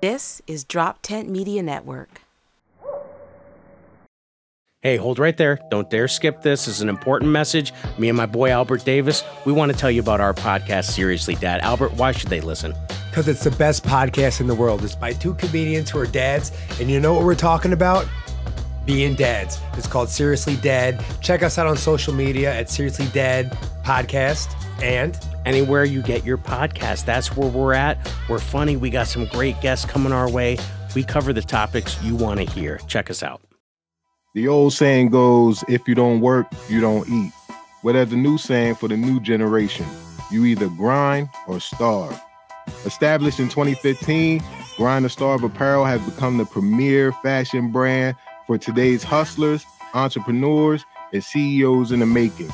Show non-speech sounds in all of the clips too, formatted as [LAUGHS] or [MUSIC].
This is DropTent Media Network. Hey, hold right there. Don't dare skip this. This is an important message. Me and my boy Albert Davis, we want to tell you about our podcast, Seriously Dad. Albert, why should they listen? Because it's the best podcast in the world. It's by two comedians who are dads. And you know what we're talking about? Being dads. It's called Seriously Dad. Check us out on social media at Seriously Dad Podcast. And Anywhere you get your podcast, that's where we're at. We're funny. We got some great guests coming our way. We cover the topics you want to hear. Check us out. The old saying goes, if you don't work, you don't eat. Well, there's a new saying for the new generation. You either grind or starve. Established in 2015, Grind or Starve Apparel has become the premier fashion brand for today's hustlers, entrepreneurs, and CEOs in the making.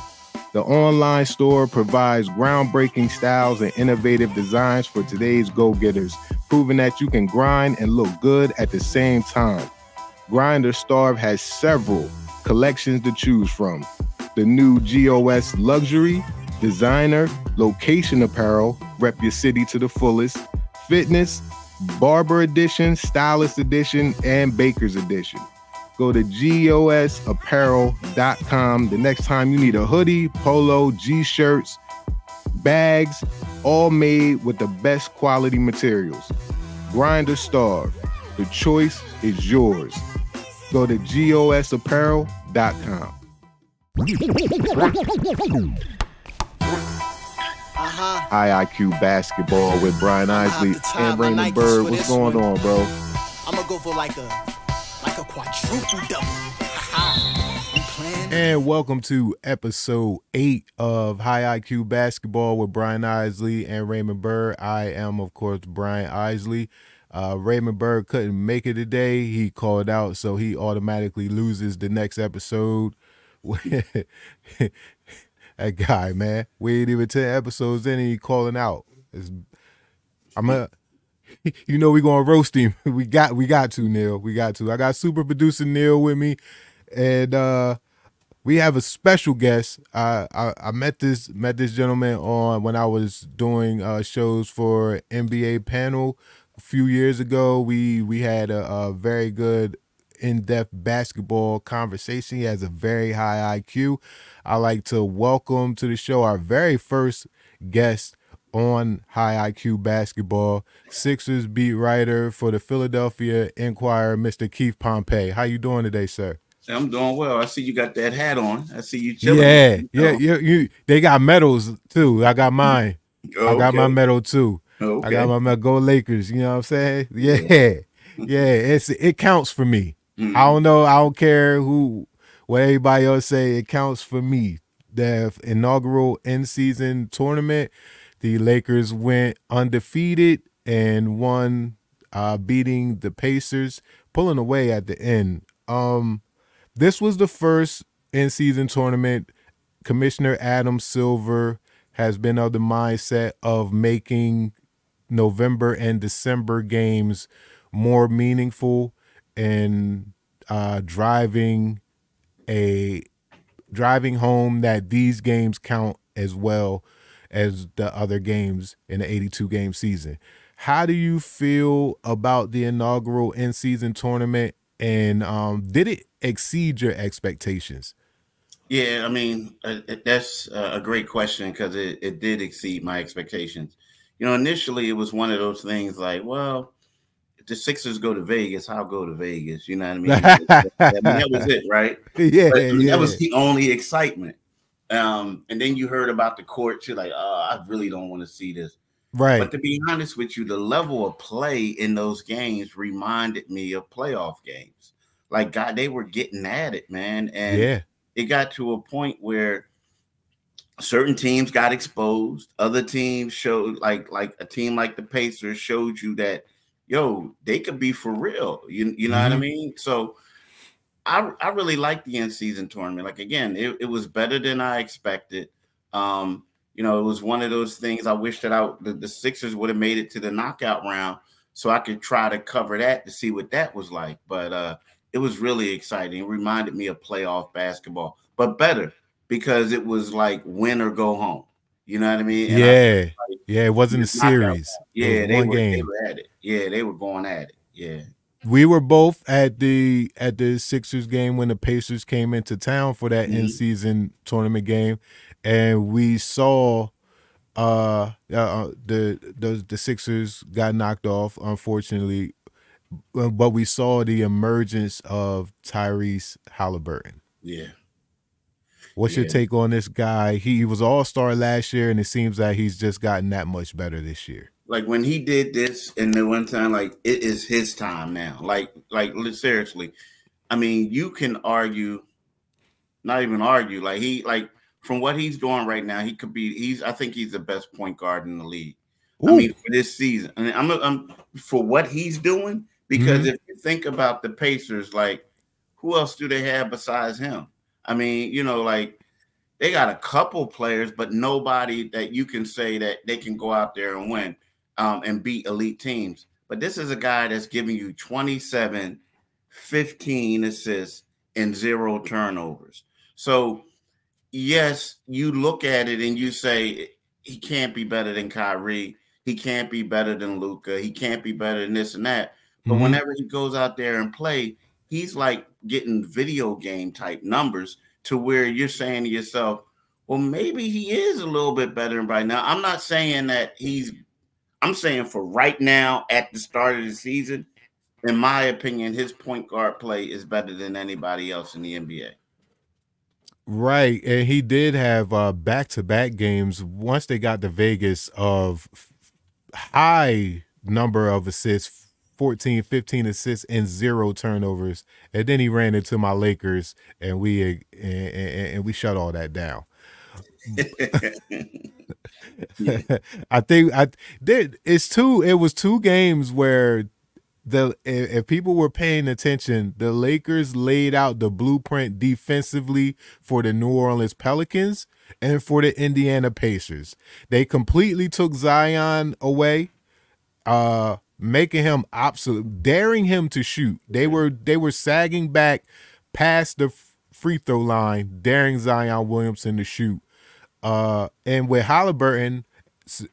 The online store provides groundbreaking styles and innovative designs for today's go getters, proving that you can grind and look good at the same time. Grind or Starve has several collections to choose from. The new GOS Luxury, Designer, Location Apparel, rep your city to the fullest, Fitness, Barber Edition, Stylist Edition, and Baker's Edition. Go to gosapparel.com the next time you need a hoodie, polo, G shirts, bags, all made with the best quality materials. Grind or Starve. The choice is yours. Go to gosapparel.com. Uh-huh. High IQ basketball with Brian Isley and Raymond Byrd. What's going one. on, bro? I'm gonna go for like a quadruple double. And welcome to episode eight of High IQ Basketball with Brian Isley and Raymond Byrd. I am, of course, Brian Isley. Uh, Raymond Byrd couldn't make it today. He called out, so he automatically loses the next episode. [LAUGHS] that guy, man. We ain't even 10 episodes in and he calling out. It's, I'm a [LAUGHS] you know we gonna roast him. [LAUGHS] We got we got to, Neil. We got to. I got super producer Neil with me. And uh we have a special guest. I, I I met this met this gentleman on when I was doing uh, shows for NBA panel a few years ago. We we had a, a very good in-depth basketball conversation. He has a very high IQ. I like to welcome to the show our very first guest on High IQ Basketball, Sixers beat writer for the Philadelphia Inquirer, Mr. Keith Pompey. How you doing today, sir? I'm doing well. I see you got that hat on. I see you chilling. Yeah, You yeah, know? yeah. You they got medals too. I got mine. I got my medal too. Okay. I got my medal. Go Lakers. You know what I'm saying? Yeah, yeah. It's it counts for me. Mhm. I don't know. I don't care who what everybody else say. It counts for me. The inaugural in season tournament, the Lakers went undefeated and won, uh, beating the Pacers, pulling away at the end. Um, this was the first in season tournament. Commissioner Adam Silver has been of the mindset of making November and December games more meaningful and uh, driving a driving home that these games count as well as the other games in the 82 game season. How do you feel about the inaugural in season tournament and um, did it exceed your expectations? Yeah, I mean uh, that's uh, a great question because it, it did exceed my expectations. You know, initially it was one of those things like, well, if the Sixers go to Vegas, I'll go to Vegas. You know what I mean? [LAUGHS] I mean, that was it, right? [LAUGHS] yeah, But, I mean, yeah. That was the only excitement. Um, and then you heard about the court. You're like, oh, I really don't want to see this. right. But to be honest with you, the level of play in those games reminded me of playoff games. Like God, they were getting at it, man. And yeah. it got to a point where certain teams got exposed. Other teams showed like like a team like the Pacers showed you that yo, they could be for real. You you know what I Mhm. mean? So I I really like the end season tournament. Like again, it, it was better than I expected. Um, you know, it was one of those things I wish that I the, the Sixers would have made it to the knockout round so I could try to cover that to see what that was like. But uh it was really exciting. It reminded me of playoff basketball, but better because it was like win or go home. You know what I mean? And I yeah. like Yeah, it wasn't a Just knocked out- series. Yeah, was they were, they were at it. Yeah, they were going at it. Yeah. We were both at the at the Sixers game when the Pacers came into town for that Mhm. in season tournament game, and we saw uh, uh the the the Sixers got knocked off unfortunately, but we saw the emergence of Tyrese Haliburton. Yeah. What's your take on this guy? He, he was all star last year, and it seems that he's just gotten that much better this year. Like when he did this and the one time, like it is his time now. Like, like seriously. I mean, you can argue, not even argue. Like he, like from what he's doing right now, he could be. He's. I think he's the best point guard in the league. I mean, for this season, I mean, I'm, I'm for what he's doing. Because Mhm. if you think about the Pacers, like who else do they have besides him? I mean, you know, like they got a couple players, but nobody that you can say that they can go out there and win um, and beat elite teams. But this is a guy that's giving you 27, 15 assists, and zero turnovers. So, yes, you look at it and you say he can't be better than Kyrie. He can't be better than Luka. He can't be better than this and that. But Mhm. whenever he goes out there and play, he's like getting video game type numbers to where you're saying to yourself, well, maybe he is a little bit better than right now. I'm not saying that he's, I'm saying for right now at the start of the season, in my opinion, his point guard play is better than anybody else in the NBA. Right, and he did have uh back-to-back games once they got to Vegas of high number of assists, 14, 15 assists and zero turnovers. And then he ran into my Lakers and we and, and, and we shut all that down. [LAUGHS] I think I did it's two it was two games where the if, if people were paying attention, the Lakers laid out the blueprint defensively for the New Orleans Pelicans and for the Indiana Pacers. They completely took Zion away, uh, making him absolute, daring him to shoot. They were they were sagging back past the free throw line, daring Zion Williamson to shoot. Uh, and with Haliburton,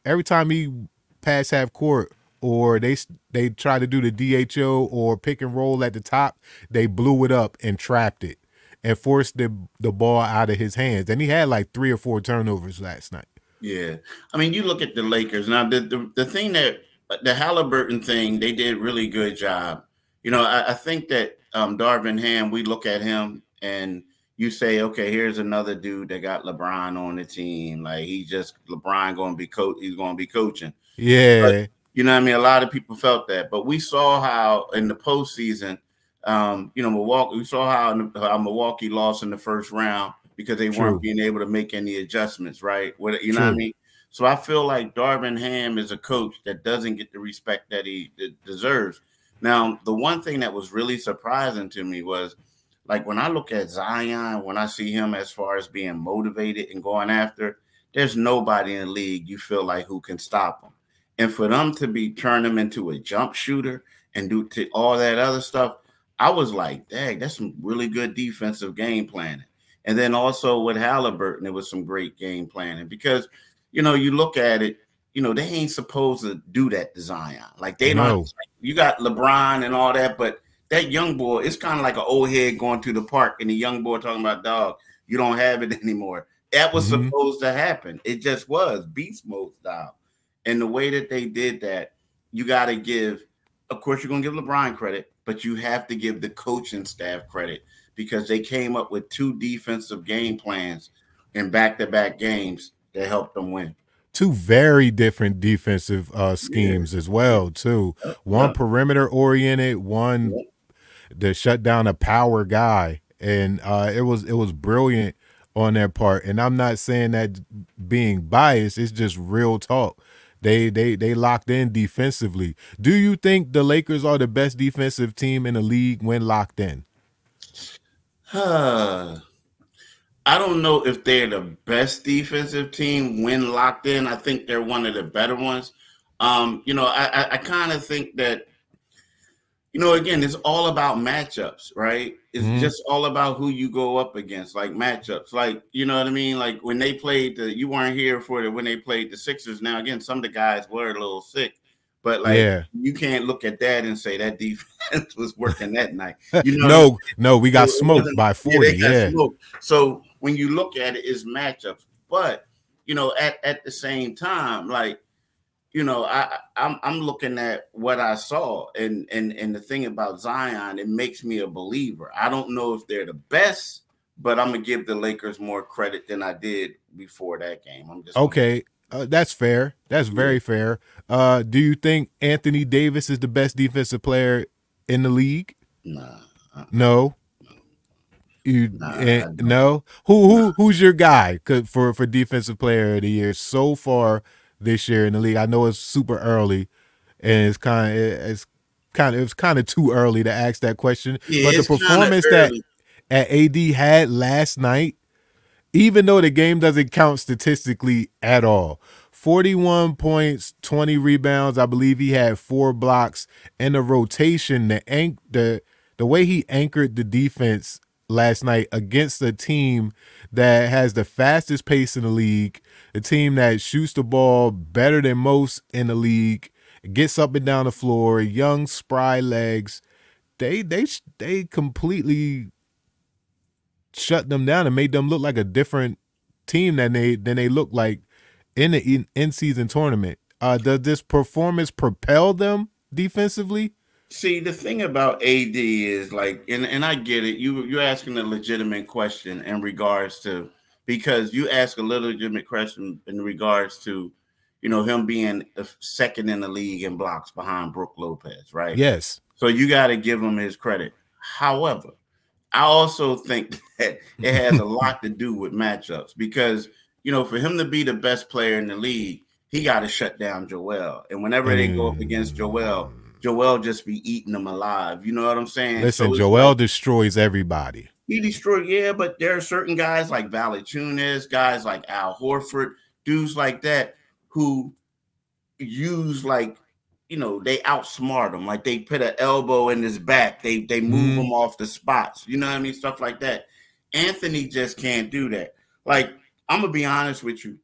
every time he passed half court or they they try to do the DHO or pick and roll at the top, they blew it up and trapped it and forced the the ball out of his hands. And he had like three or four turnovers last night. Yeah, I mean, you look at the Lakers now. The the, the thing that the Haliburton thing, they did really good job. You know, I, I think that um, Darvin Ham, we look at him and you say, okay, here's another dude that got LeBron on the team. Like he just LeBron going to be coach. He's going to be coaching. Yeah, You know, what I mean, a lot of people felt that, but we saw how in the postseason, um, you know, Milwaukee. We saw how, how Milwaukee lost in the first round because they True. weren't being able to make any adjustments, right? What you know what I mean? So I feel like Darvin Ham is a coach that doesn't get the respect that he de- deserves. Now, the one thing that was really surprising to me was like when I look at Zion, when I see him as far as being motivated and going after, there's nobody in the league you feel like who can stop him. And for them to be turn him into a jump shooter and do to all that other stuff, I was like, dang, that's some really good defensive game planning. And then also with Haliburton, it was some great game planning because you know, you look at it, you know, they ain't supposed to do that to Zion. Like they No. don't you got LeBron and all that, but that young boy, it's kind of like an old head going to the park and the young boy talking about dog, you don't have it [LAUGHS] anymore. That was Mhm. supposed to happen. It just was beast mode style. And the way that they did that, you got to give, of course, you're going to give LeBron credit, but you have to give the coaching staff credit because they came up with two defensive game plans in back to back games that helped them win. two very different defensive uh schemes as well too. One yeah. perimeter oriented, one. To shut down a power guy, and uh, it was it was brilliant on their part. And I'm not saying that being biased; it's just real talk. They they they locked in defensively. Do you think the Lakers are the best defensive team in the league when locked in? [SIGHS] I don't know if they're the best defensive team when locked in. I think they're one of the better ones. Um, you know, I, I, I kind of think that you know, again, it's all about matchups, right? It's Mhm. just all about who you go up against, like matchups. Like, you know what I mean? Like when they played the, you weren't here for it when they played the Sixers. Now, again, some of the guys were a little sick, but like Yeah. you can't look at that and say that defense [LAUGHS] was working that night. You know, no, no, we got It smoked by 40. they got Yeah. smoked. So when you look at it, it's matchups. But you know, at at the same time, like you know, I I'm I'm looking at what I saw, and and and the thing about Zion, it makes me a believer. I don't know if they're the best, but I'm gonna give the Lakers more credit than I did before that game. I'm just Okay. Uh, that's fair. That's very fair. Uh, do you think Anthony Davis is the best defensive player in the league? Nah, No. You Nah, eh, no. Who who who's your guy for for defensive player of the year so far this year in the league? I know it's super early, and it's kind of it's kind of it's kind of too early to ask that question. Yeah, but the performance that at AD had last night, even though the game doesn't count statistically at all. 41 points, 20 rebounds. I believe he had four blocks and the rotation, the anch- the the way he anchored the defense last night against a team that has the fastest pace in the league, a team that shoots the ball better than most in the league, gets up and down the floor, young spry legs. They they they completely shut them down and made them look like a different team than they than they look like in the in, in season tournament. Uh, does this performance propel them defensively? See, the thing about AD is like, and, and I get it. You you're asking a legitimate question in regards to because you ask a legitimate question in regards to, you know, him being second in the league in blocks behind Brook Lopez, right? Yes. So you got to give him his credit. However, I also think [LAUGHS] that it has a lot to do with matchups because you know, for him to be the best player in the league, he got to shut down Joel. And whenever they go up against Joel, mm. Joel just be eating them alive. You know what I'm saying? Listen, So Joel like- destroys everybody. he destroyed, yeah, but there are certain guys like Valanciunas, guys like Al Horford, dudes like that who use like you know they outsmart him, like they put an elbow in his back, they they move Mhm. him off the spots, you know what I mean, stuff like that. Anthony just can't do that. Like I'm gonna be honest with you.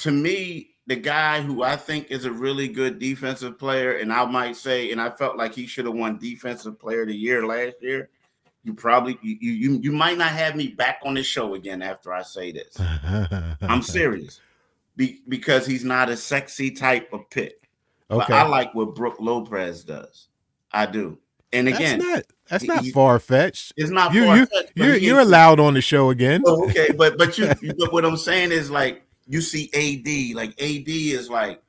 To me, the guy who I think is a really good defensive player, and I might say, and I felt like he should have won Defensive Player of the Year last year. You probably you you you might not have me back on the show again after I say this. [LAUGHS] I'm serious. Be, because he's not a sexy type of pick. But Okay. I like what Brook Lopez does. I do. And again, that's not that's not far fetched. it's not You you but you're, you're allowed on the show again. Oh, okay, but but you, you but what I'm saying is like you see AD, like AD is like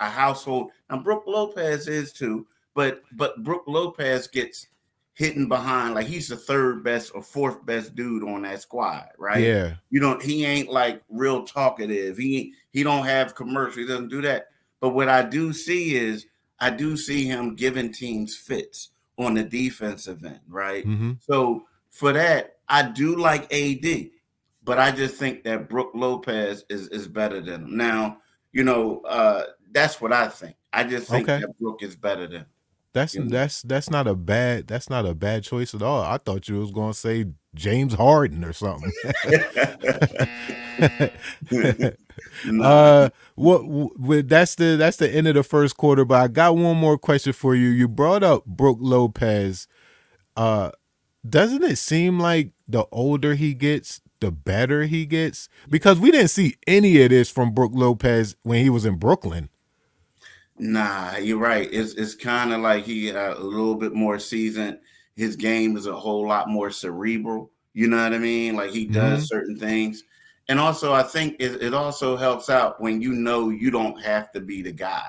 a household, and Brook Lopez is too. But but Brook Lopez gets hidden behind like he's the third best or fourth best dude on that squad, right? Yeah. You don't he ain't like real talkative. He he don't have commercial, he doesn't do that. But what I do see is I do see him giving teams fits on the defensive end, right? hmm So for that, I do like AD, but I just think that Brook Lopez is is better than him. Now, you know, uh that's what I think. I just think Okay. that Brook is better than. That's You know? that's that's not a bad that's not a bad choice at all. I thought you was gonna say James Harden or something. [LAUGHS] [LAUGHS] No. uh what w- that's the that's the end of the first quarter but i got one more question for you you brought up brook lopez uh doesn't it seem like the older he gets the better he gets because we didn't see any of this from brook lopez when he was in brooklyn Nah, you're right. It's it's kind of like he uh, a little bit more seasoned. His game is a whole lot more cerebral. You know what I mean? Like he does certain things, and also I think it, it also helps out when you know you don't have to be the guy.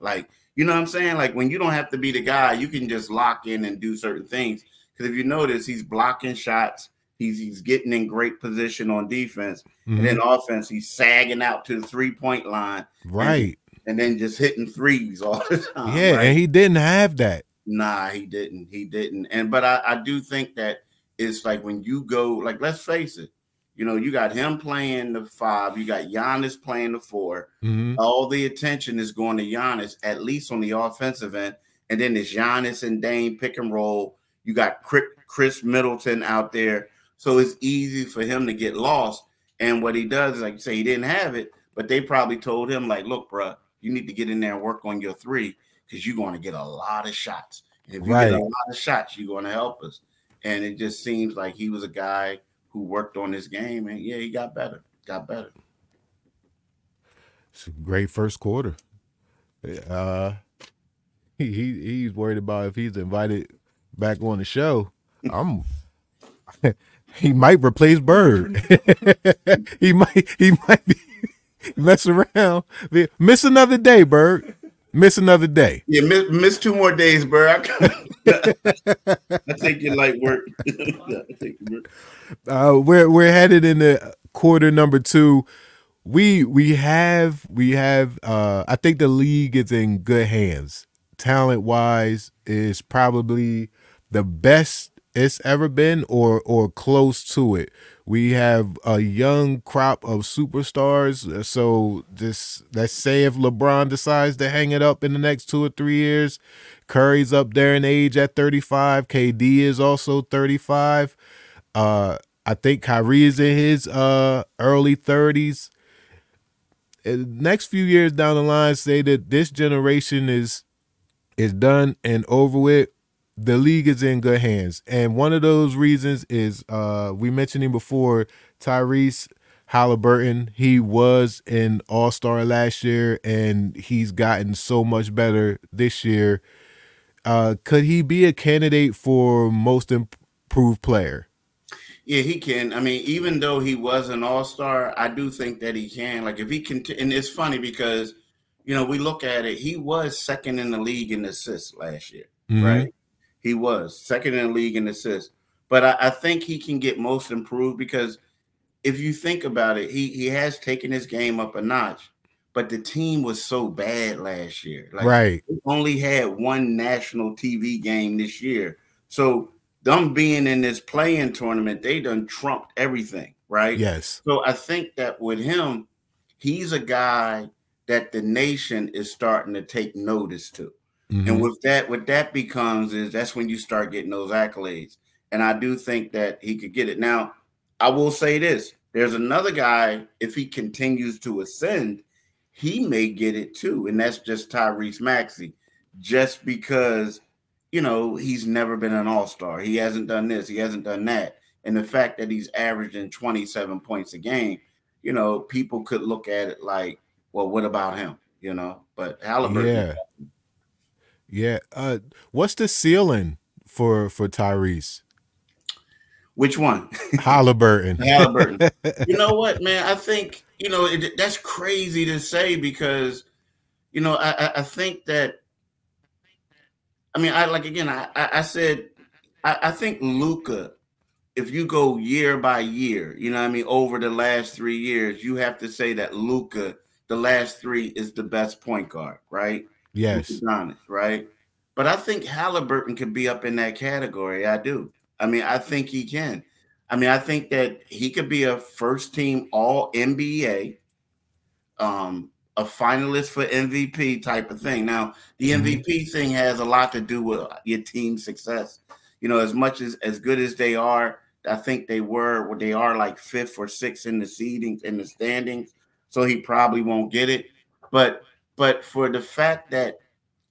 Like you know what I'm saying? Like when you don't have to be the guy, you can just lock in and do certain things. Because if you notice, he's blocking shots. He's he's getting in great position on defense, Mhm. and then offense, he's sagging out to the three point line right and then just hitting threes all the [LAUGHS] time. yeah right? and he didn't have that Nah, he didn't. He didn't. And but I, I do think that it's like when you go, like, let's face it, you know, you got him playing the five, you got Giannis playing the 4 Mhm. All the attention is going to Giannis, at least on the offensive end. and then it's Giannis and Dame pick and roll. You got Khris Middleton out there, so it's easy for him to get lost. And what he does is, like you say, he didn't have it, but they probably told him, like, look, bro, you need to get in there and work on your three because you're going to get a lot of shots. And if you Right. get a lot of shots, you're going to help us. And it just seems like he was a guy who worked on his game, and yeah, he got better, got better. It's a great first quarter. Uh, he, he he's worried about if he's invited back on the show. I'm. [LAUGHS] he might replace Byrd. [LAUGHS] he might. He might be [LAUGHS] mess around. Miss another day, Byrd. Miss another day. Yeah, miss, miss two more days, Byrd. I, [LAUGHS] I take your light work. I take your work. uh, we're we're headed into quarter number two. We we have we have uh I think the league is in good hands. Talent wise is probably the best it's ever been or or close to it. We have a young crop of superstars. So this let's say if LeBron decides to hang it up in the next two or three years, Curry's up there in age at 35. KD is also 35. Uh, I think Kyrie is in his uh early 30s. And next few years down the line, say that this generation is is done and over with. The league is in good hands, and one of those reasons is uh we mentioned him before, Tyrese Haliburton. He was an All Star last year, and he's gotten so much better this year. Uh, could he be a candidate for most improved player? Yeah, he can. I mean, even though he was an all star, I do think that he can. Like, if he can, and it's funny because, you know, we look at it, he was second in the league in assists last year, Mhm. right? He was second in the league in assists. But I, I think he can get most improved because if you think about it, he he has taken his game up a notch, but the team was so bad last year. Like, right. only had one national TV game this year. So them being in this playing tournament, they done trumped everything, right? Yes. So I think that with him, he's a guy that the nation is starting to take notice to. Mhm. And with that, what that becomes is that's when you start getting those accolades. And I do think that he could get it. Now, I will say this there's another guy, if he continues to ascend, he may get it too. And that's just Tyrese Maxey, just because, you know, he's never been an all star. He hasn't done this, he hasn't done that. And the fact that he's averaging 27 points a game, you know, people could look at it like, well, what about him? You know, but Haliburton, Yeah. Yeah. Uh, what's the ceiling for for Tyrese which one? Haliburton? [LAUGHS] Haliburton. you know what, man? I think you know it, that's crazy to say because you know I, I, think that I mean I like again I I, said I, I think Luka. If you go year by year, you know what I mean over the last three years, you have to say that Luka, the last three, is the best point guard, right? Yes. honest, right? But I think Haliburton could be up in that category. I do. I mean, I think he can. I mean, I think that he could be a first team all NBA, um, a finalist for MVP type of thing. Now, the Mhm. MVP thing has a lot to do with your team success. You know, as much as as good as they are, I think they were they are like fifth or sixth in the seedings in the standings. So he probably won't get it. But but for the fact that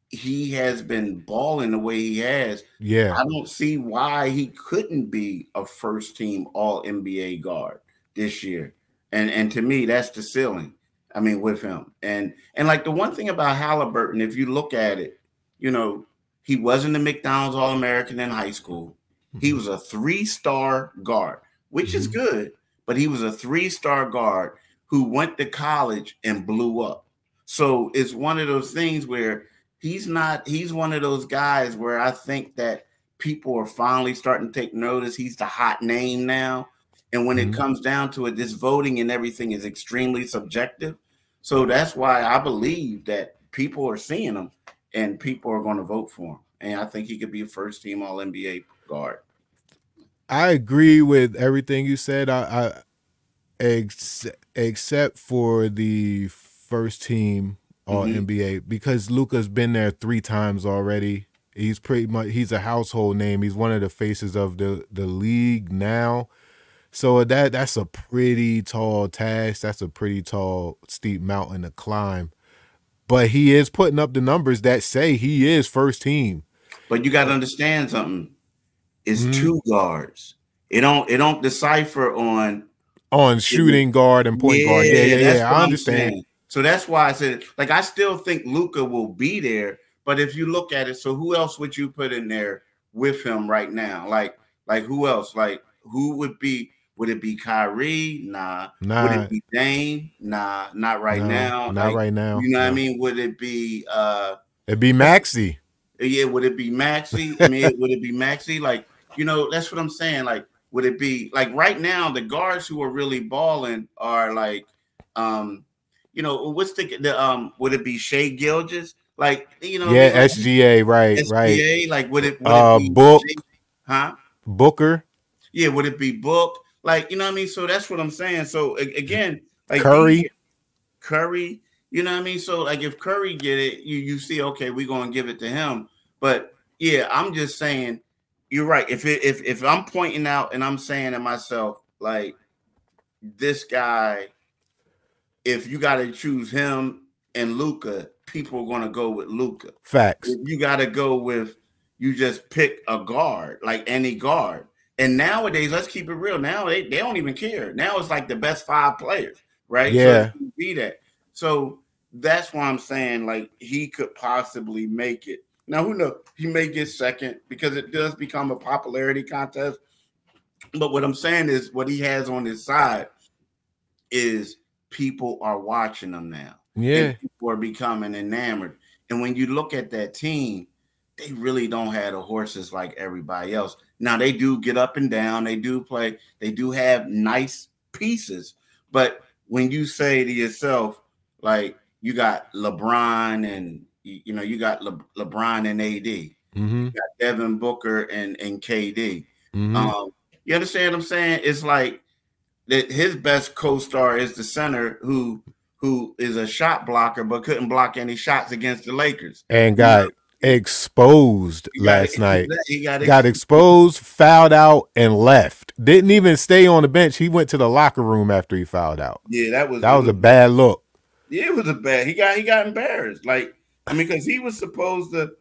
he has been balling the way he has, Yeah. I don't see why he couldn't be a first team all NBA guard this year. And and to me, that's the ceiling. I mean, with him. And and like the one thing about Haliburton, if you look at it, you know, he wasn't a McDonald's All American in high school. He was a three-star guard, which is Mhm. good, but he was a three-star guard who went to college and blew up. So it's one of those things where he's not, he's one of those guys where I think that people are finally starting to take notice. He's the hot name now. And when Mhm. it comes down to it, this voting and everything is extremely subjective. So that's why I believe that people are seeing him and people are going to vote for him. And I think he could be a first team all NBA guard. I agree with everything you said. I, I ex- except for the first team All Mhm. NBA because Luka's been there three times already. He's pretty much he's a household name. He's one of the faces of the the league now. So that that's a pretty tall task. That's a pretty tall steep mountain to climb. But he is putting up the numbers that say he is first team. But you got to understand something. It's Mhm. two guards. It don't it don't decipher on On shooting guard and point guard. Yeah, yeah, yeah. I understand. So that's why I said, like, I still think Luka will be there. But if you look at it, so who else would you put in there with him right now? Like, like who else? Like, who would be? Would it be Kyrie? Nah. Nah. Would it be Dame? Nah, not right no, now. Not Like, right now. You know what I mean? Would it be? uh It'd be Maxey. Yeah, would it be Maxey? I mean, would it be Maxey? Like, you know, that's what I'm saying. Like, would it be like right now? The guards who are really balling are like, um, you know, what's the the um? Would it be Shai Gilgeous? Like, you know, Yeah, like, SGA, right, right. SGA, Like, would it? Would Uh, it be Book. Shai- Huh? Booker, Yeah, would it be Book? Like, you know what I mean? So that's what I'm saying. So again, like Curry. Curry, you know what I mean? So like if Curry get it, you you see, okay, we're gonna give it to him. But yeah, I'm just saying, you're right. If it, if if I'm pointing out and I'm saying to myself, like this guy, if you got to choose him and Luka, people are gonna go with Luka. facts. If you got to go with, you just pick a guard, like any guard. And nowadays, let's keep it real. Now they, they don't even care. Now it's like the best five players, right? Yeah. can be that. So that's why I'm saying like he could possibly make it. Now who knows? He may get second because it does become a popularity contest. But what I'm saying is what he has on his side is people are watching them now Yeah, and people are becoming enamored. And when you look at that team, they really don't have the horses like everybody else. Now they do get up and down, they do play, they do have nice pieces. But when you say to yourself, like you got LeBron and you know you got Le- LeBron and AD, you hmm got Devin Booker and and KD. hmm Um, you understand what I'm saying? It's like that his best co-star is the center who who is a shot blocker but couldn't block any shots against the Lakers. and got exposed He got- last night. He got, Got exposed, fouled out, and left. Didn't even stay on the bench. He went to the locker room after he fouled out. Yeah, that was That was a bad look. Yeah, it was a bad. He got he got embarrassed. Like I mean, because he was supposed to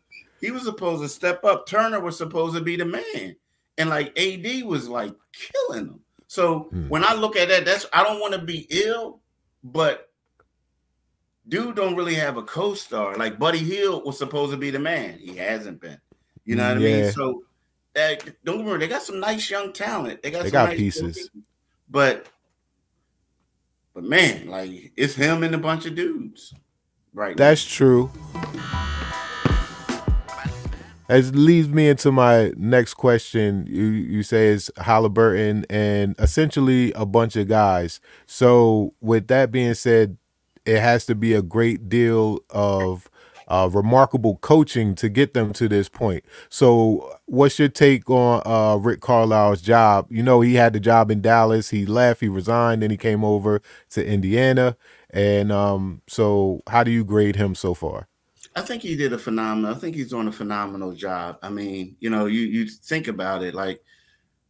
he was supposed to step up. Turner was supposed to be the man, and like AD was like killing him. So Hmm. when I look at that, that's I don't want to be ill, but dude don't really have a co-star. Like Buddy Hield was supposed to be the man. He hasn't been. You know what I mean? So that, don't me they got some nice young talent. They got They some got nice pieces. but but man, like it's him and a bunch of dudes. Right. now. That's true. As leads me into my next question, you you say is Haliburton and essentially a bunch of guys. So with that being said, it has to be a great deal of uh, remarkable coaching to get them to this point. So what's your take on uh, Rick Carlisle's job? You know, he had the job in Dallas. He left. He resigned. Then he came over to Indiana. And um, so, how do you grade him so far? I think he did a phenomenal. I think he's doing a phenomenal job. I mean, you know, you you think about it, like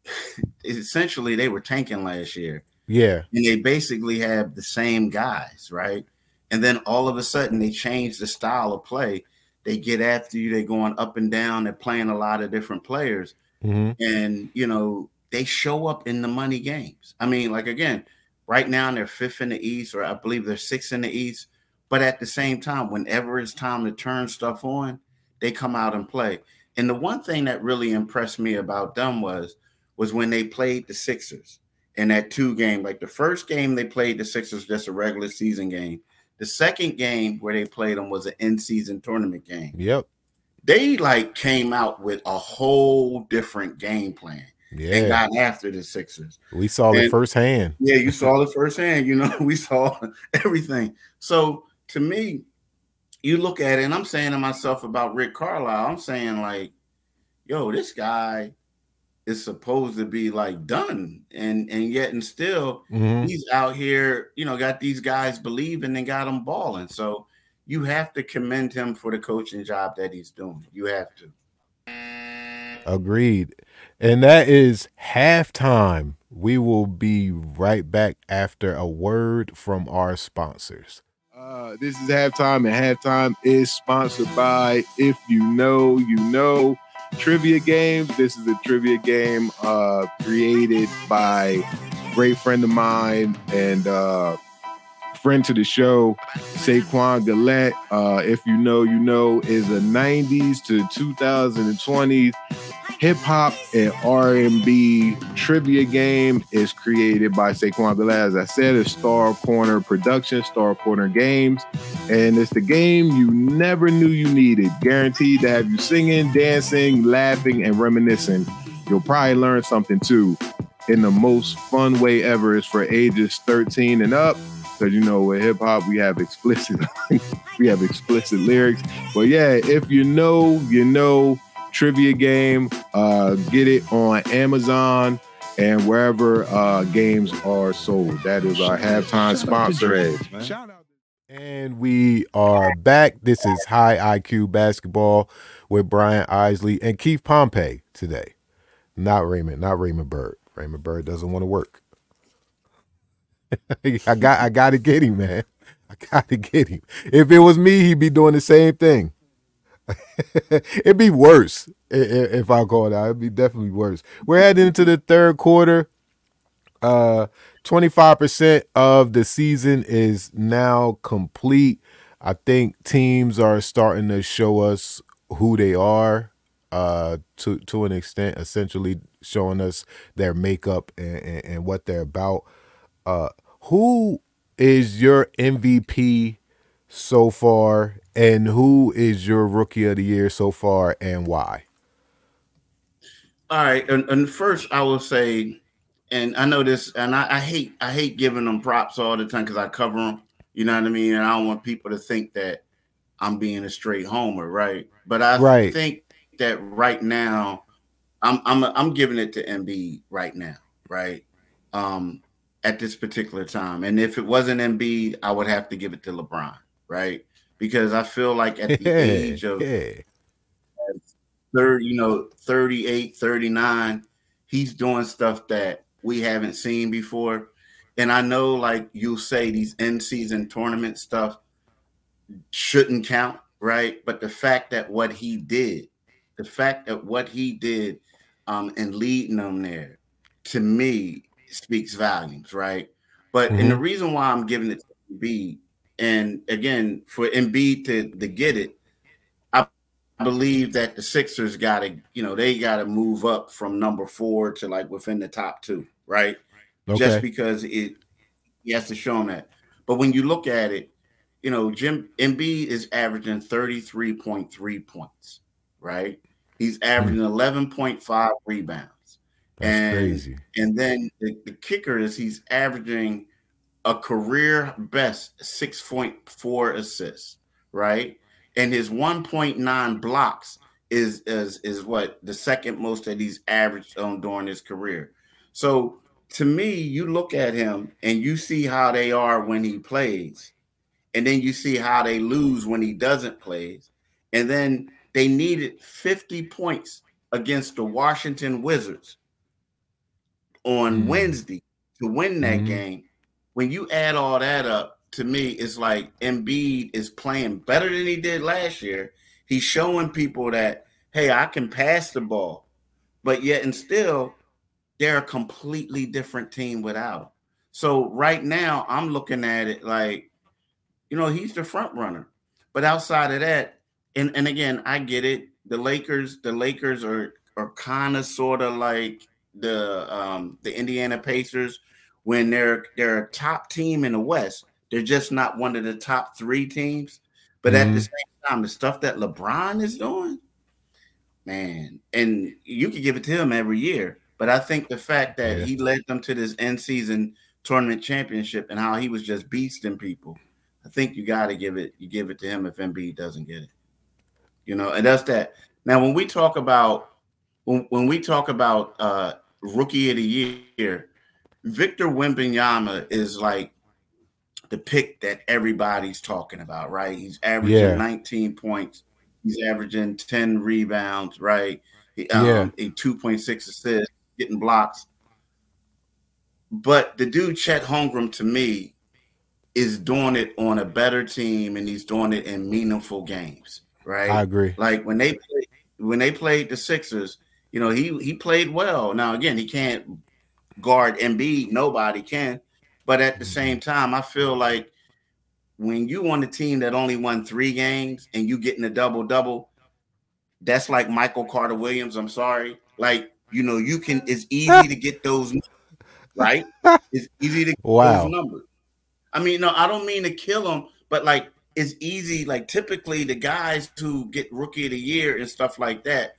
[SIGHS] essentially they were tanking last year, Yeah, and they basically have the same guys, right? And then all of a sudden they change the style of play. They get after you. They're going up and down. They're playing a lot of different players, hmm and you know they show up in the money games. I mean, like again, right now they're fifth in the East, or I believe they're sixth in the East. But at the same time, whenever it's time to turn stuff on, they come out and play. And the one thing that really impressed me about them was was when they played the Sixers in that two game. Like the first game they played the Sixers just a regular season game. The second game where they played them was an in season tournament game yep, they like came out with a whole different game plan and got after the Sixers. We saw it firsthand. Yeah, you saw it firsthand. You know, [LAUGHS] we saw everything. So to me, you look at it, and I'm saying to myself about Rick Carlisle, I'm saying like, yo, this guy is supposed to be like done, and and yet and still hmm he's out here, you know, got these guys believing and got them balling. So, you have to commend him for the coaching job that he's doing. You have to. Agreed. And that is halftime. We will be right back after a word from our sponsors. Uh, this is halftime, and halftime is sponsored by If You Know, You Know Trivia Games. This is a trivia game uh, created by a great friend of mine and uh, friend to the show, Saquon Gillette. Uh, if you know, you know, is a 90s to 2020s hip hop and R&B trivia game is created by Saquon Gillette. As I said, it's Star Corner Production, Star Corner Games, and it's the game you never knew you needed. Guaranteed to have you singing, dancing, laughing, and reminiscing. You'll probably learn something too. In the most fun way ever is for ages 13 and up. Because you know, with hip hop, we have explicit, [LAUGHS] we have explicit lyrics. But yeah, if you know, you know trivia game. Uh, get it on Amazon and wherever uh, games are sold. That is our halftime sponsor. Shout out. And we are back. This is High IQ Basketball with Brian Isley and Keith Pompey today. Not Raymond, not Raymond Byrd. Raymond Byrd doesn't want to work. [LAUGHS] I got I gotta get him, man. I gotta get him. If it was me, he'd be doing the same thing. [LAUGHS] It'd be worse if I call it out. It'd be definitely worse. We're heading into the third quarter. Uh, 25% of the season is now complete. I think teams are starting to show us who they are uh, to to an extent, essentially showing us their makeup and, and, and what they're about. Uh, who is your MVP so far, and who is your rookie of the year so far, and why? All right, and, and first I will say, and I know this, and I, I hate I hate giving them props all the time because I cover them. You know what I mean? And I don't want people to think that I'm being a straight homer, right? But I right. think that right now, I'm I'm I'm giving it to Embiid right now, right? Um, at this particular time, and if it wasn't Embiid, I would have to give it to LeBron right? Because I feel like at the age of yeah. 30, you know, 38, 39, he's doing stuff that we haven't seen before. And I know, like you say, these end season tournament stuff shouldn't count, right? But the fact that what he did, the fact that what he did um, and leading them there, to me, speaks volumes, right? But mm-hmm. and the reason why I'm giving it to B and again, for Embiid to, to get it, I believe that the Sixers got to, you know, they got to move up from number four to like within the top two, right? Okay. Just because it, he has to show them that. But when you look at it, you know, Jim Embiid is averaging 33.3 points, right? He's averaging mm. 11.5 rebounds. That's and, crazy. And then the, the kicker is he's averaging a career best 6.4 assists, right? And his 1.9 blocks is is is what the second most that he's averaged on during his career. So to me, you look at him and you see how they are when he plays, and then you see how they lose when he doesn't play. And then they needed 50 points against the Washington Wizards on mm. Wednesday to win that mm. game when you add all that up, to me, it's like Embiid is playing better than he did last year. He's showing people that, hey, I can pass the ball, but yet and still, they're a completely different team without him. So right now, I'm looking at it like, you know, he's the front runner. But outside of that, and, and again, I get it. The Lakers, the Lakers are are kind of sort of like the um the Indiana Pacers when they're they're a top team in the West. They're just not one of the top three teams. But mm-hmm. at the mm-hmm. same time, the stuff that LeBron is doing, man, and you can give it to him every year. But I think the fact that yeah. he led them to this end season tournament championship and how he was just beasting people, I think you got to give it you give it to him if Embiid doesn't get it. You know, and that's that. Now, when we talk about when, when we talk about uh, rookie of the year, Victor Wembanyama is like the pick that everybody's talking about, right? He's averaging Yeah. 19 points. He's averaging 10 rebounds, right? He, um, Yeah. A 2.6 assists, getting blocks. But the dude Chet Holmgren to me is doing it on a better team and he's doing it in meaningful games, right? I agree. Like when they played, when they played the Sixers, you know, he he played well. Now again, he can't guard Embiid, nobody can. But at the mm-hmm. same time, I feel like when you on a team that only won three games and you getting a double double, that's like Michael Carter Williams. I'm sorry. Like, you know, you can it's easy to get those right? It's easy to get Wow. those numbers. I mean, no, I don't mean to kill them, but like it's easy. Like typically the guys who get rookie of the year and stuff like that,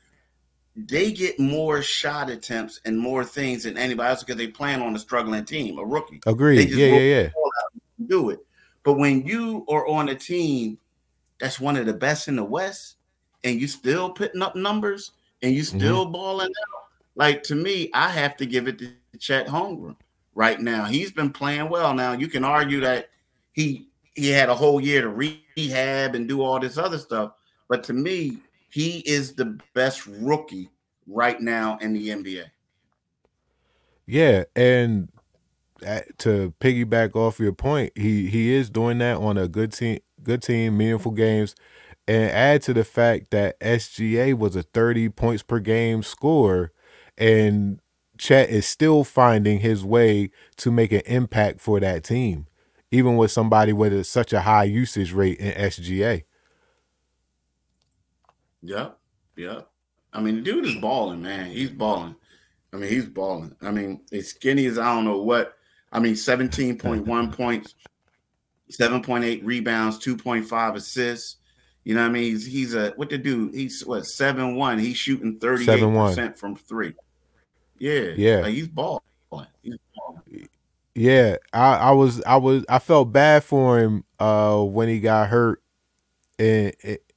they get more shot attempts and more things than anybody else because they plan on a struggling team, a rookie Agreed. They just Yeah, yeah, yeah. the ball out and do it. But when you are on a team that's one of the best in the West, and you still putting up numbers and you Mm-hmm. still balling out, like to me, I have to give it to Chet Holmgren right now. He's been playing well. Now you can argue that he he had a whole year to rehab and do all this other stuff, but to me, he is the best rookie right now in the NBA. Yeah, and to piggyback off your point, he he is doing that on a good team, good team, meaningful games, and add to the fact that SGA was a thirty points per game scorer, and Chet is still finding his way to make an impact for that team, even with somebody with such a high usage rate in SGA. Yep. Yep. I mean, the dude is balling, man. He's balling. I mean, he's balling. I mean, as skinny as I don't know what. I mean, 17.1 [LAUGHS] points, 7.8 rebounds, 2.5 assists. You know what I mean? He's he's a what the dude? He's what seven one. He's shooting 38% from three. Yeah. Yeah. Like he's balling. He's balling. Yeah, I, I was I was I felt bad for him uh when he got hurt in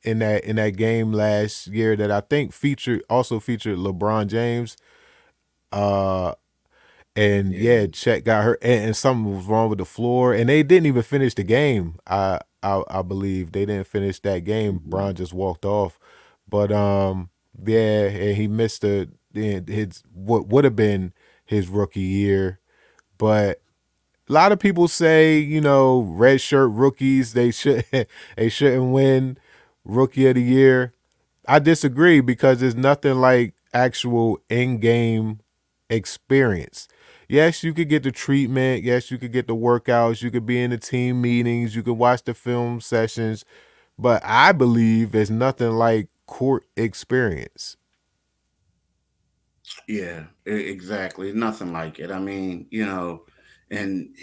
in that in that game last year that I think featured also featured LeBron James. Uh and yeah, Chet got hurt and, and something was wrong with the floor and they didn't even finish the game. I I, I believe they didn't finish that game. Bron just walked off. But um yeah, and he missed the his what would have been his rookie year. But a lot of people say, you know, red shirt rookies they should [LAUGHS] they shouldn't win rookie of the year. I disagree because there's nothing like actual in-game experience. Yes, you could get the treatment. Yes, you could get the workouts. You could be in the team meetings. You could watch the film sessions. But I believe there's nothing like court experience. Yeah, exactly. Nothing like it. I mean, you know, and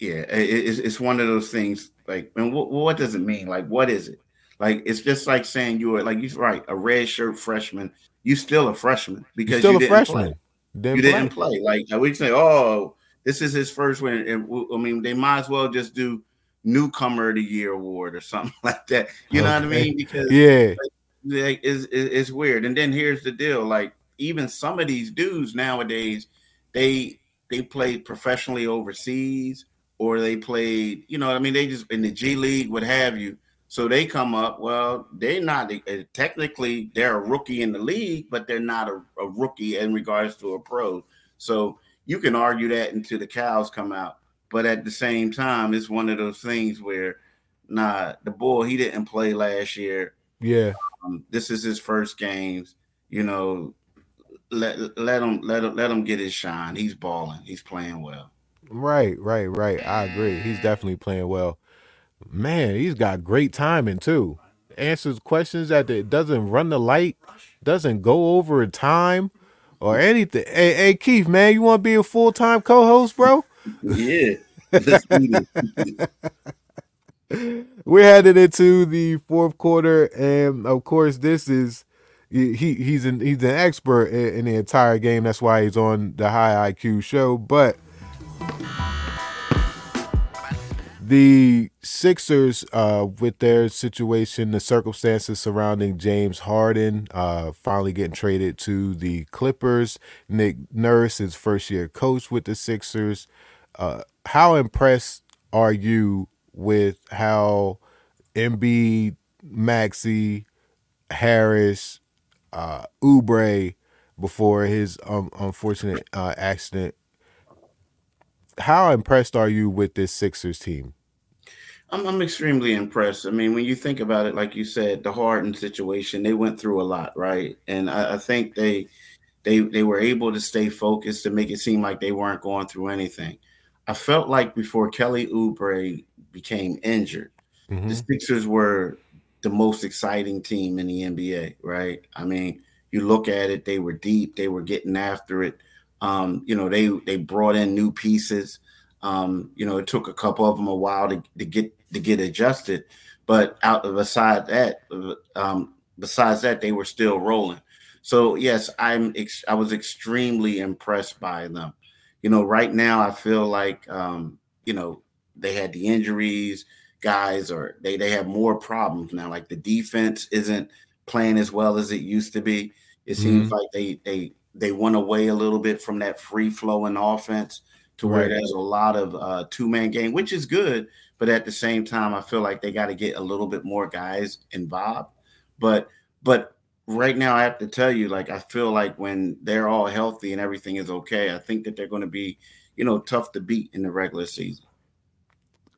yeah, it's it's one of those things. Like, and what does it mean? Like, what is it? Like, it's just like saying you were like you're right, a red shirt freshman. You still a freshman because You're still you a didn't freshman. play. Didn't you play. didn't play. Like we say, oh, this is his first win. And I mean, they might as well just do newcomer of the year award or [LAUGHS] something like that. You know what I mean? Because Yeah. like is it's weird. And then here's the deal: like even some of these dudes nowadays, they they played professionally overseas or they played, you know, what I mean, they just in the G League, what have you. So they come up. Well, they're not uh, technically they're a rookie in the league, but they're not a, a rookie in regards to a pro. So you can argue that until the cows come out. But at the same time, it's one of those things where, nah, the boy he didn't play last year. Yeah. Um, this is his first games. You know, let let him let him let him get his shine. He's balling. He's playing well. Right, right, right. I agree. He's definitely playing well. Man, he's got great timing too. Answers questions that it doesn't run the light, doesn't go over a time or anything. Hey, hey Keith, man, you want to be a full time co host, bro? Yeah. [LAUGHS] We're headed into the fourth quarter, and of course, this is he he's an he's an expert in, in the entire game. That's why he's on the High IQ show. But the Sixers, uh, with their situation, the circumstances surrounding James Harden, uh, finally getting traded to the Clippers. Nick Nurse is first year coach with the Sixers. Uh, how impressed are you with how Embiid, Maxey, Harris, uh, Oubre before his um, unfortunate uh, accident. How impressed are you with this Sixers team? I'm, I'm extremely impressed. I mean, when you think about it, like you said, the Harden situation, they went through a lot, right? And I, I think they they they were able to stay focused to make it seem like they weren't going through anything. I felt like before Kelly Oubre became injured, mm-hmm. the Sixers were the most exciting team in the NBA, right? I mean, you look at it, they were deep, they were getting after it. Um, you know, they they brought in new pieces. Um, you know, it took a couple of them a while to, to get to get adjusted, but out beside that, um, besides that, they were still rolling. So yes, I'm ex- I was extremely impressed by them. You know, right now I feel like um, you know they had the injuries, guys, or they they have more problems now. Like the defense isn't playing as well as it used to be. It seems mm-hmm. like they they they went away a little bit from that free flowing offense to right. where there's a lot of uh, two man game, which is good. But at the same time, I feel like they got to get a little bit more guys involved. But but right now, I have to tell you, like I feel like when they're all healthy and everything is okay, I think that they're going to be, you know, tough to beat in the regular season.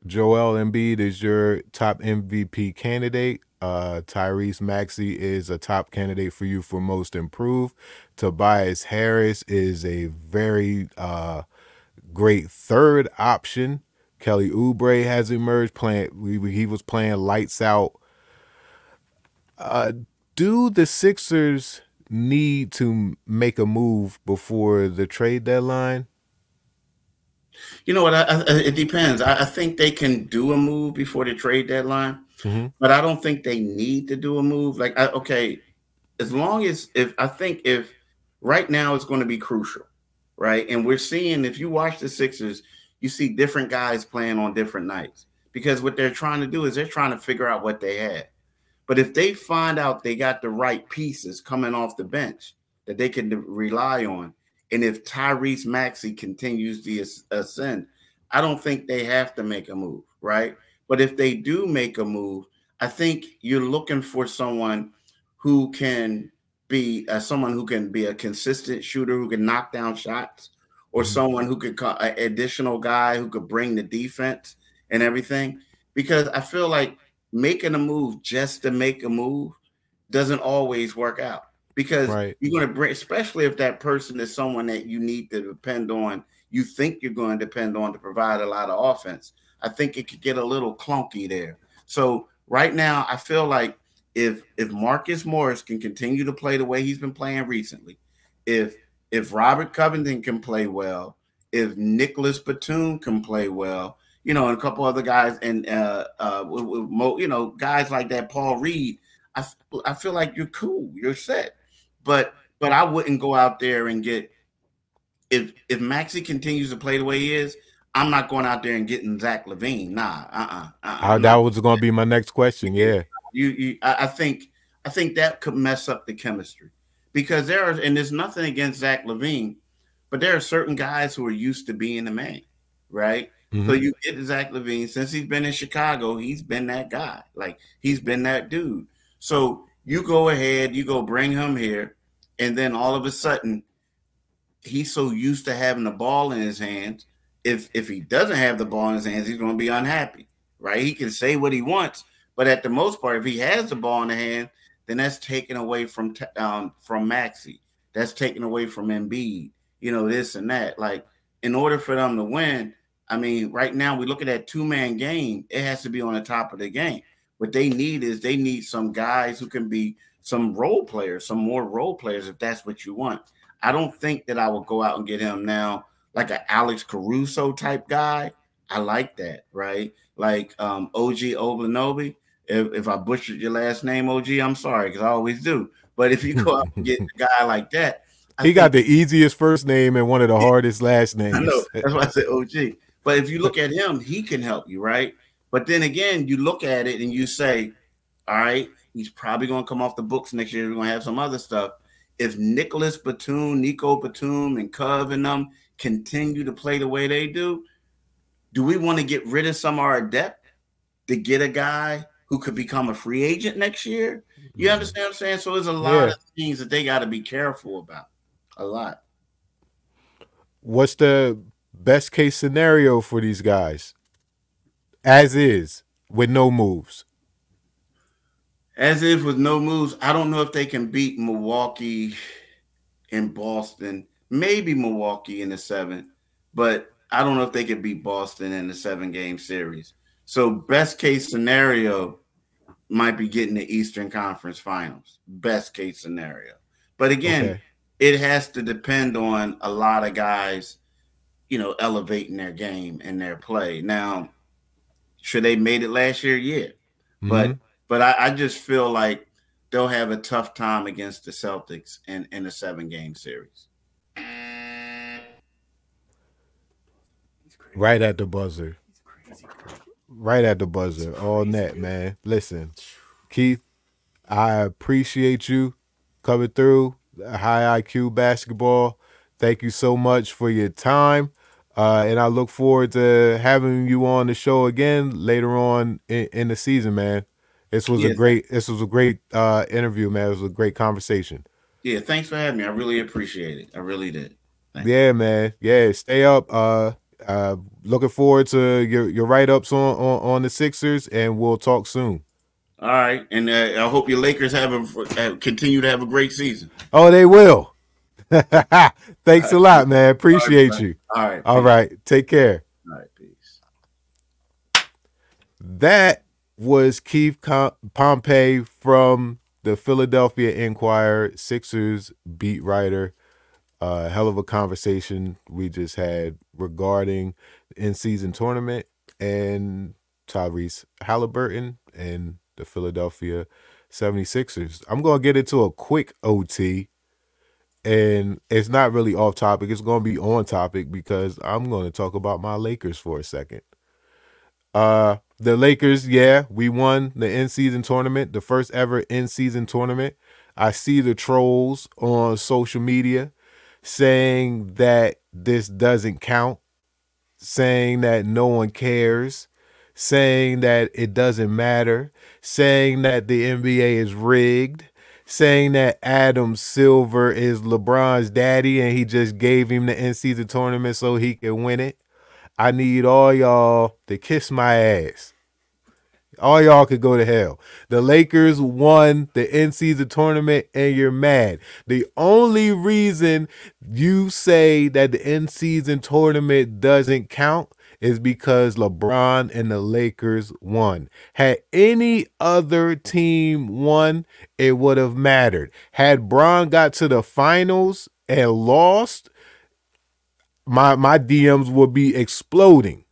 Joel Embiid is your top MVP candidate. Uh, Tyrese Maxey is a top candidate for you for most improved. Tobias Harris is a very uh, great third option. Kelly Oubre has emerged playing. He was playing lights out. Uh, do the Sixers need to make a move before the trade deadline? You know what? I, I, it depends. I, I, think they can do a move before the trade deadline, mm-hmm. but I don't think they need to do a move. Like, okay, as long as if I think if right now it's going to be crucial, right? And we're seeing if you watch the Sixers, you see different guys playing on different nights because what they're trying to do is they're trying to figure out what they had. But if they find out they got the right pieces coming off the bench that they can rely on, and if Tyrese Maxey continues to ascend, I don't think they have to make a move, right? But if they do make a move, I think you're looking for someone who can be uh, someone who can be a consistent shooter who can knock down shots, or mm-hmm. someone who could call an additional guy who could bring the defense and everything. Because I feel like making a move just to make a move doesn't always work out because right. you're going to bring, especially if that person is someone that you need to depend on, you think you're going to depend on to provide a lot of offense. I think it could get a little clunky there. So right now, I feel like if if Marcus Morris can continue to play the way he's been playing recently, if if Robert Covington can play well, if Nicholas Batum can play well, you know, and a couple other guys, and uh, uh, with, with Mo, you know, guys like that, Paul Reed. I, I feel like you're cool, you're set, but but I wouldn't go out there and get if if Maxey continues to play the way he is. I'm not going out there and getting Zach LaVine. Nah, uh, uh-uh, uh, that was going to be my next question. Yeah, you, you, I, I think, I think that could mess up the chemistry because there are, and there's nothing against Zach LaVine, but there are certain guys who are used to being the man, right? Mm-hmm. So you get Zach LaVine since he's been in Chicago, he's been that guy. Like he's been that dude. So you go ahead, you go bring him here, and then all of a sudden, he's so used to having the ball in his hands. If if he doesn't have the ball in his hands, he's going to be unhappy, right? He can say what he wants, but at the most part, if he has the ball in the hand, then that's taken away from um, from Maxey. That's taken away from Embiid. You know this and that. Like in order for them to win, I mean, right now we look at that two man game, it has to be on the top of the game. What they need is they need some guys who can be some role players, some more role players, if that's what you want. I don't think that I will go out and get him now like an Alex Caruso type guy. I like that, right? Like um, OG Anunoby. If, if I butchered your last name, OG, I'm sorry because I always do. But if you go out and get a guy like that, I he got the easiest first name and one of the hardest last names. I know. That's why I said OG. But if you look at him, he can help you, right? But then again, you look at it and you say, all right, he's probably going to come off the books next year. We're going to have some other stuff. If Nicholas Batum, Nico Batum, and Cove and them continue to play the way they do, do we want to get rid of some of our depth to get a guy who could become a free agent next year. You Mhm. understand what I'm saying? So there's a lot Yeah. of things that they got to be careful about. A lot. What's the best case scenario for these guys? As is, with no moves. As if with no moves, I don't know if they can beat Milwaukee and Boston. Maybe Milwaukee in the seven, but I don't know if they could beat Boston in the seven game series. So best case scenario might be getting the Eastern Conference Finals. Best case scenario. But again, Okay. it has to depend on a lot of guys, you know, elevating their game and their play. Now, should they made it last year? Yeah. But Mhm. but I, I just feel like they'll have a tough time against the Celtics in, in a seven game series. right at the buzzer. Right at the buzzer. All net, man. Listen, Keith, I appreciate you coming through high IQ basketball. Thank you so much for your time. Uh, and I look forward to having you on the show again later on in, in the season, man. This was a great this was a great uh, interview, man. It was a great conversation. Yeah, thanks for having me. I really appreciate it. I really did. Thank Yeah, man. Yeah, stay up. Uh, uh, looking forward to your your write ups on, on on the Sixers, and we'll talk soon. All right, and uh, I hope your Lakers have a continue to have a great season. Oh, they will. [LAUGHS] Thanks a lot, man. Appreciate you. All right, All peace. right, take care. all right, peace. That was Keith Pompey from the Philadelphia Inquirer, Sixers beat writer. Uh, hell of a conversation we just had regarding the in season tournament and Tyrese Haliburton and the Philadelphia 76ers. I'm going to get into a quick OT and it's not really off topic. It's going to be on topic because I'm going to talk about my Lakers for a second. Uh, the Lakers, yeah, we won the in-season tournament, the first ever in-season tournament. I see the trolls on social media saying that this doesn't count, saying that no one cares, saying that it doesn't matter, saying that the NBA is rigged, saying that Adam Silver is LeBron's daddy and he just gave him the in-season tournament so he can win it. I need all y'all to kiss my ass. All y'all could go to hell. The Lakers won the in-season tournament and you're mad. The only reason you say that the in-season tournament doesn't count is because LeBron and the Lakers won. Had any other team won, it would have mattered. Had Bron got to the finals and lost, my my DMs would be exploding.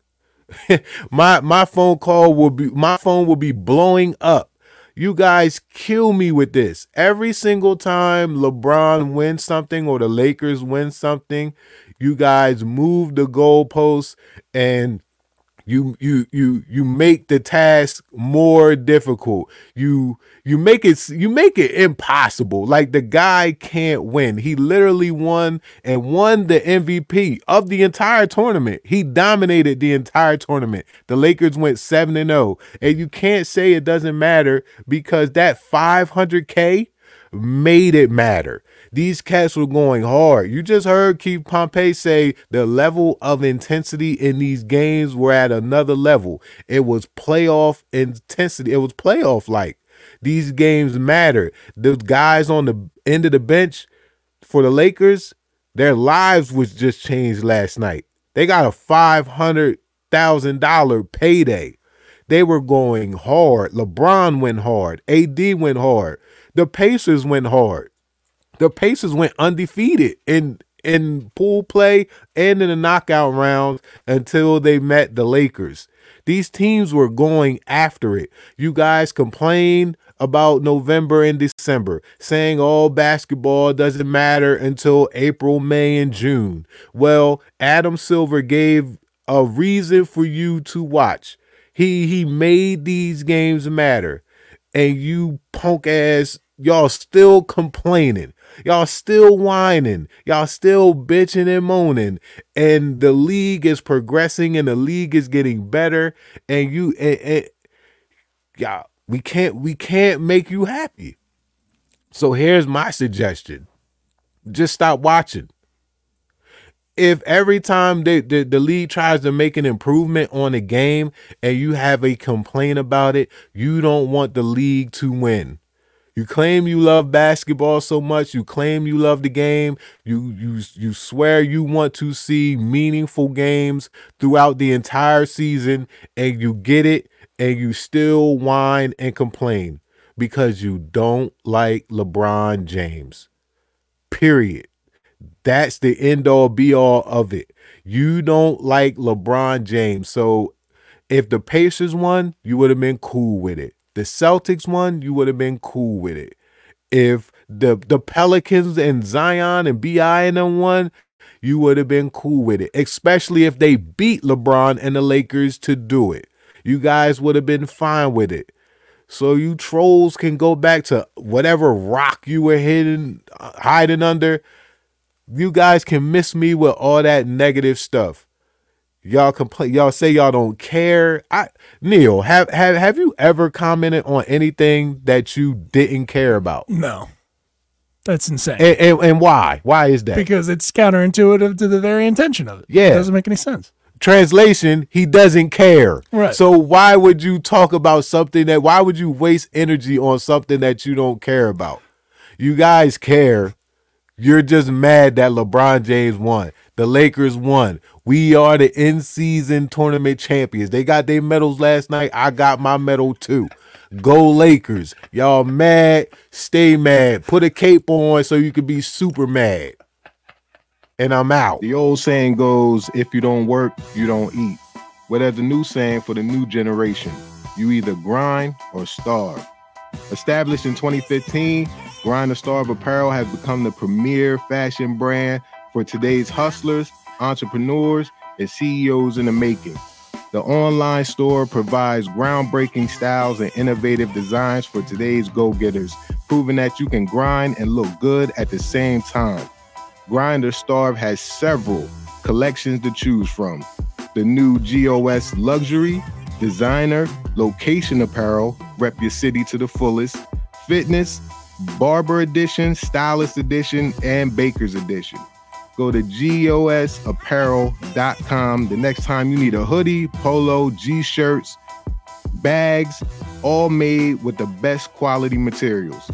[LAUGHS] my my phone call will be my phone will be blowing up. You guys kill me with this. Every single time LeBron wins something or the Lakers win something, you guys move the goalposts and you you you you make the task more difficult. You you make it you make it impossible. Like the guy can't win. He literally won and won the mvp of the entire tournament. He dominated the entire tournament. The lakers went 7 and 0 and you can't say it doesn't matter because that 500k made it matter. These cats were going hard. You just heard Keith Pompey say the level of intensity in these games were at another level. It was playoff intensity. It was playoff like. These games matter. The guys on the end of the bench for the Lakers, their lives was just changed last night. They got a five hundred thousand dollar payday. They were going hard. LeBron went hard. AD went hard. The Pacers went hard. The Pacers went undefeated in in pool play and in the knockout rounds until they met the Lakers. These teams were going after it. You guys complain about November and December, saying all basketball doesn't matter until April, May, and June. Well, Adam Silver gave a reason for you to watch. He he made these games matter. And you punk ass, y'all still complaining. Y'all still whining. Y'all still bitching and moaning. And the league is progressing and the league is getting better. And you and, and yeah, we can't we can't make you happy. So here's my suggestion. Just stop watching. If every time the, the league tries to make an improvement on a game and you have a complaint about it, you don't want the league to win. You claim you love basketball so much, you claim you love the game, you you you swear you want to see meaningful games throughout the entire season and you get it and you still whine and complain because you don't like LeBron James. Period. That's the end all be all of it. You don't like LeBron James. So if the Pacers won, you would have been cool with it. The Celtics won, you would have been cool with it. If the the Pelicans and Zion and BI and them won, you would have been cool with it. Especially if they beat LeBron and the Lakers to do it. You guys would have been fine with it. So you trolls can go back to whatever rock you were hidden uh, hiding under. You guys can miss me with all that negative stuff. Y'all complain. Y'all say y'all don't care. I Neil, have have have you ever commented on anything that you didn't care about? No, that's insane. And, and, and why? Why is that? because it's counterintuitive to the very intention of it. Yeah. it doesn't make any sense. Translation: He doesn't care. Right. So why would you talk about something that? Why would you waste energy on something that you don't care about? You guys care. You're just mad that LeBron James won. The Lakers won. We are the in-season tournament champions. They got their medals last night. I got my medal too. Go Lakers. Y'all mad? Stay mad. Put a cape on so you can be super mad. And I'm out. The old saying goes, if you don't work, you don't eat. Well, there's a new saying for the new generation. You either grind or starve. Established in 2015, Grind or Starve Apparel has become the premier fashion brand for today's hustlers, entrepreneurs, and CEOs in the making. The online store provides groundbreaking styles and innovative designs for today's go getters, proving that you can grind and look good at the same time. Grind or Starve has several collections to choose from. The new GOS Luxury, Designer, Location Apparel, rep your city to the fullest, Fitness, Barber Edition, Stylist Edition, and Baker's Edition. Go to gosapparel.com the next time you need a hoodie, polo, G shirts, bags, all made with the best quality materials.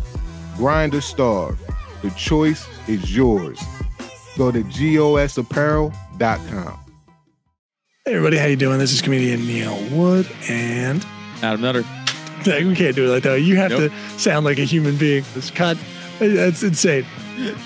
Grind or starve. The choice is yours. Go to gosapparel.com. Hey everybody, how you doing? This is comedian Neil Wood, and Adam Nutter. Like, [LAUGHS] we can't do it like that. You have Nope. to sound like a human being. This cut, that's insane.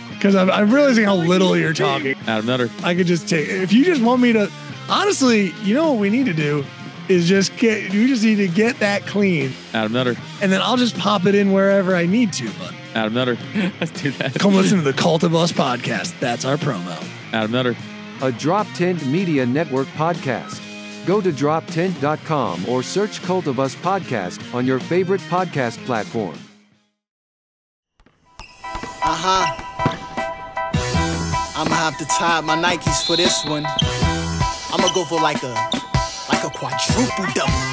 Because I'm, I'm realizing how little you're talking. Adam Nutter. I could just take if you just want me to. Honestly, you know what we need to do is just get. You just need to get that clean, Adam Nutter. and then I'll just pop it in wherever I need to. But Adam Nutter. [LAUGHS] Let's do that. come listen to the Cult of Us podcast. That's our promo. Adam Nutter. A DropTent Media Network podcast. Go to droptent.com or search Cult of Us podcast on your favorite podcast platform. Uh huh. I'ma have to tie my Nikes for this one. I'ma go for like a like a quadruple double.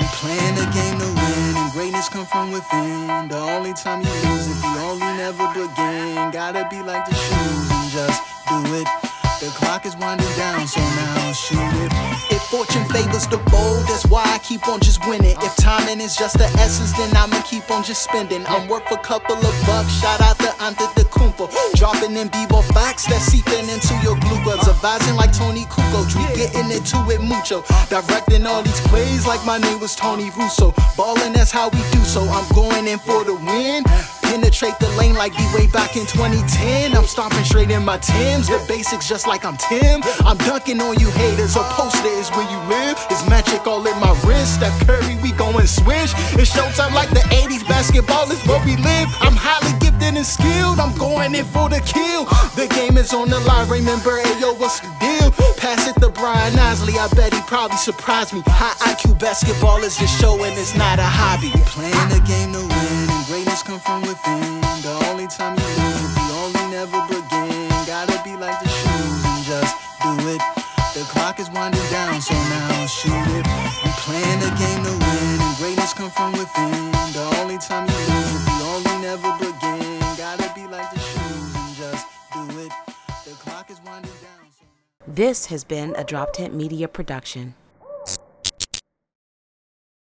We playing the game to win, and greatness come from within. The only time you lose if you only never begin. Gotta be like the shoes and just do it. The clock is winding down, so now shoot it. If fortune favors the bold, that's why I keep on just winning. If timing is just the essence, then I'ma keep on just spending. I'm worth a couple of bucks. Shout out to Ante the Kumpa. Dropping in b-ball facts that's seeping into your glucose. Advising like Toni Kukoc. We getting into it mucho. Directing all these plays like my name was Tony Russo. Ballin', that's how we do so. I'm going in for the win. Penetrate the lane like we way back in 2010. I'm stomping straight in my Tim's, The basics just like I'm Tim. I'm dunking on you haters. A poster is where you live. It's magic all in my wrist. Steph Curry, we going swish. It's showtime like the 80s. Basketball is where we live. I'm highly gifted and skilled. I'm going in for the kill. The game is on the line. Remember, ayo, what's the deal? Pass it to Brian Isley. I bet he probably surprised me. High IQ basketball is just showing it's not a hobby. Playing the game to win, and greatness come from within. The only time you the only never begin. Gotta be like the shoes and just do it. The clock is winding down, so now shoot it. We the game to win, and greatness come from within. The only time you the only never begin. Gotta be like the shoes and just do it. The clock is winding down. So now- this has been a DropTent Media production.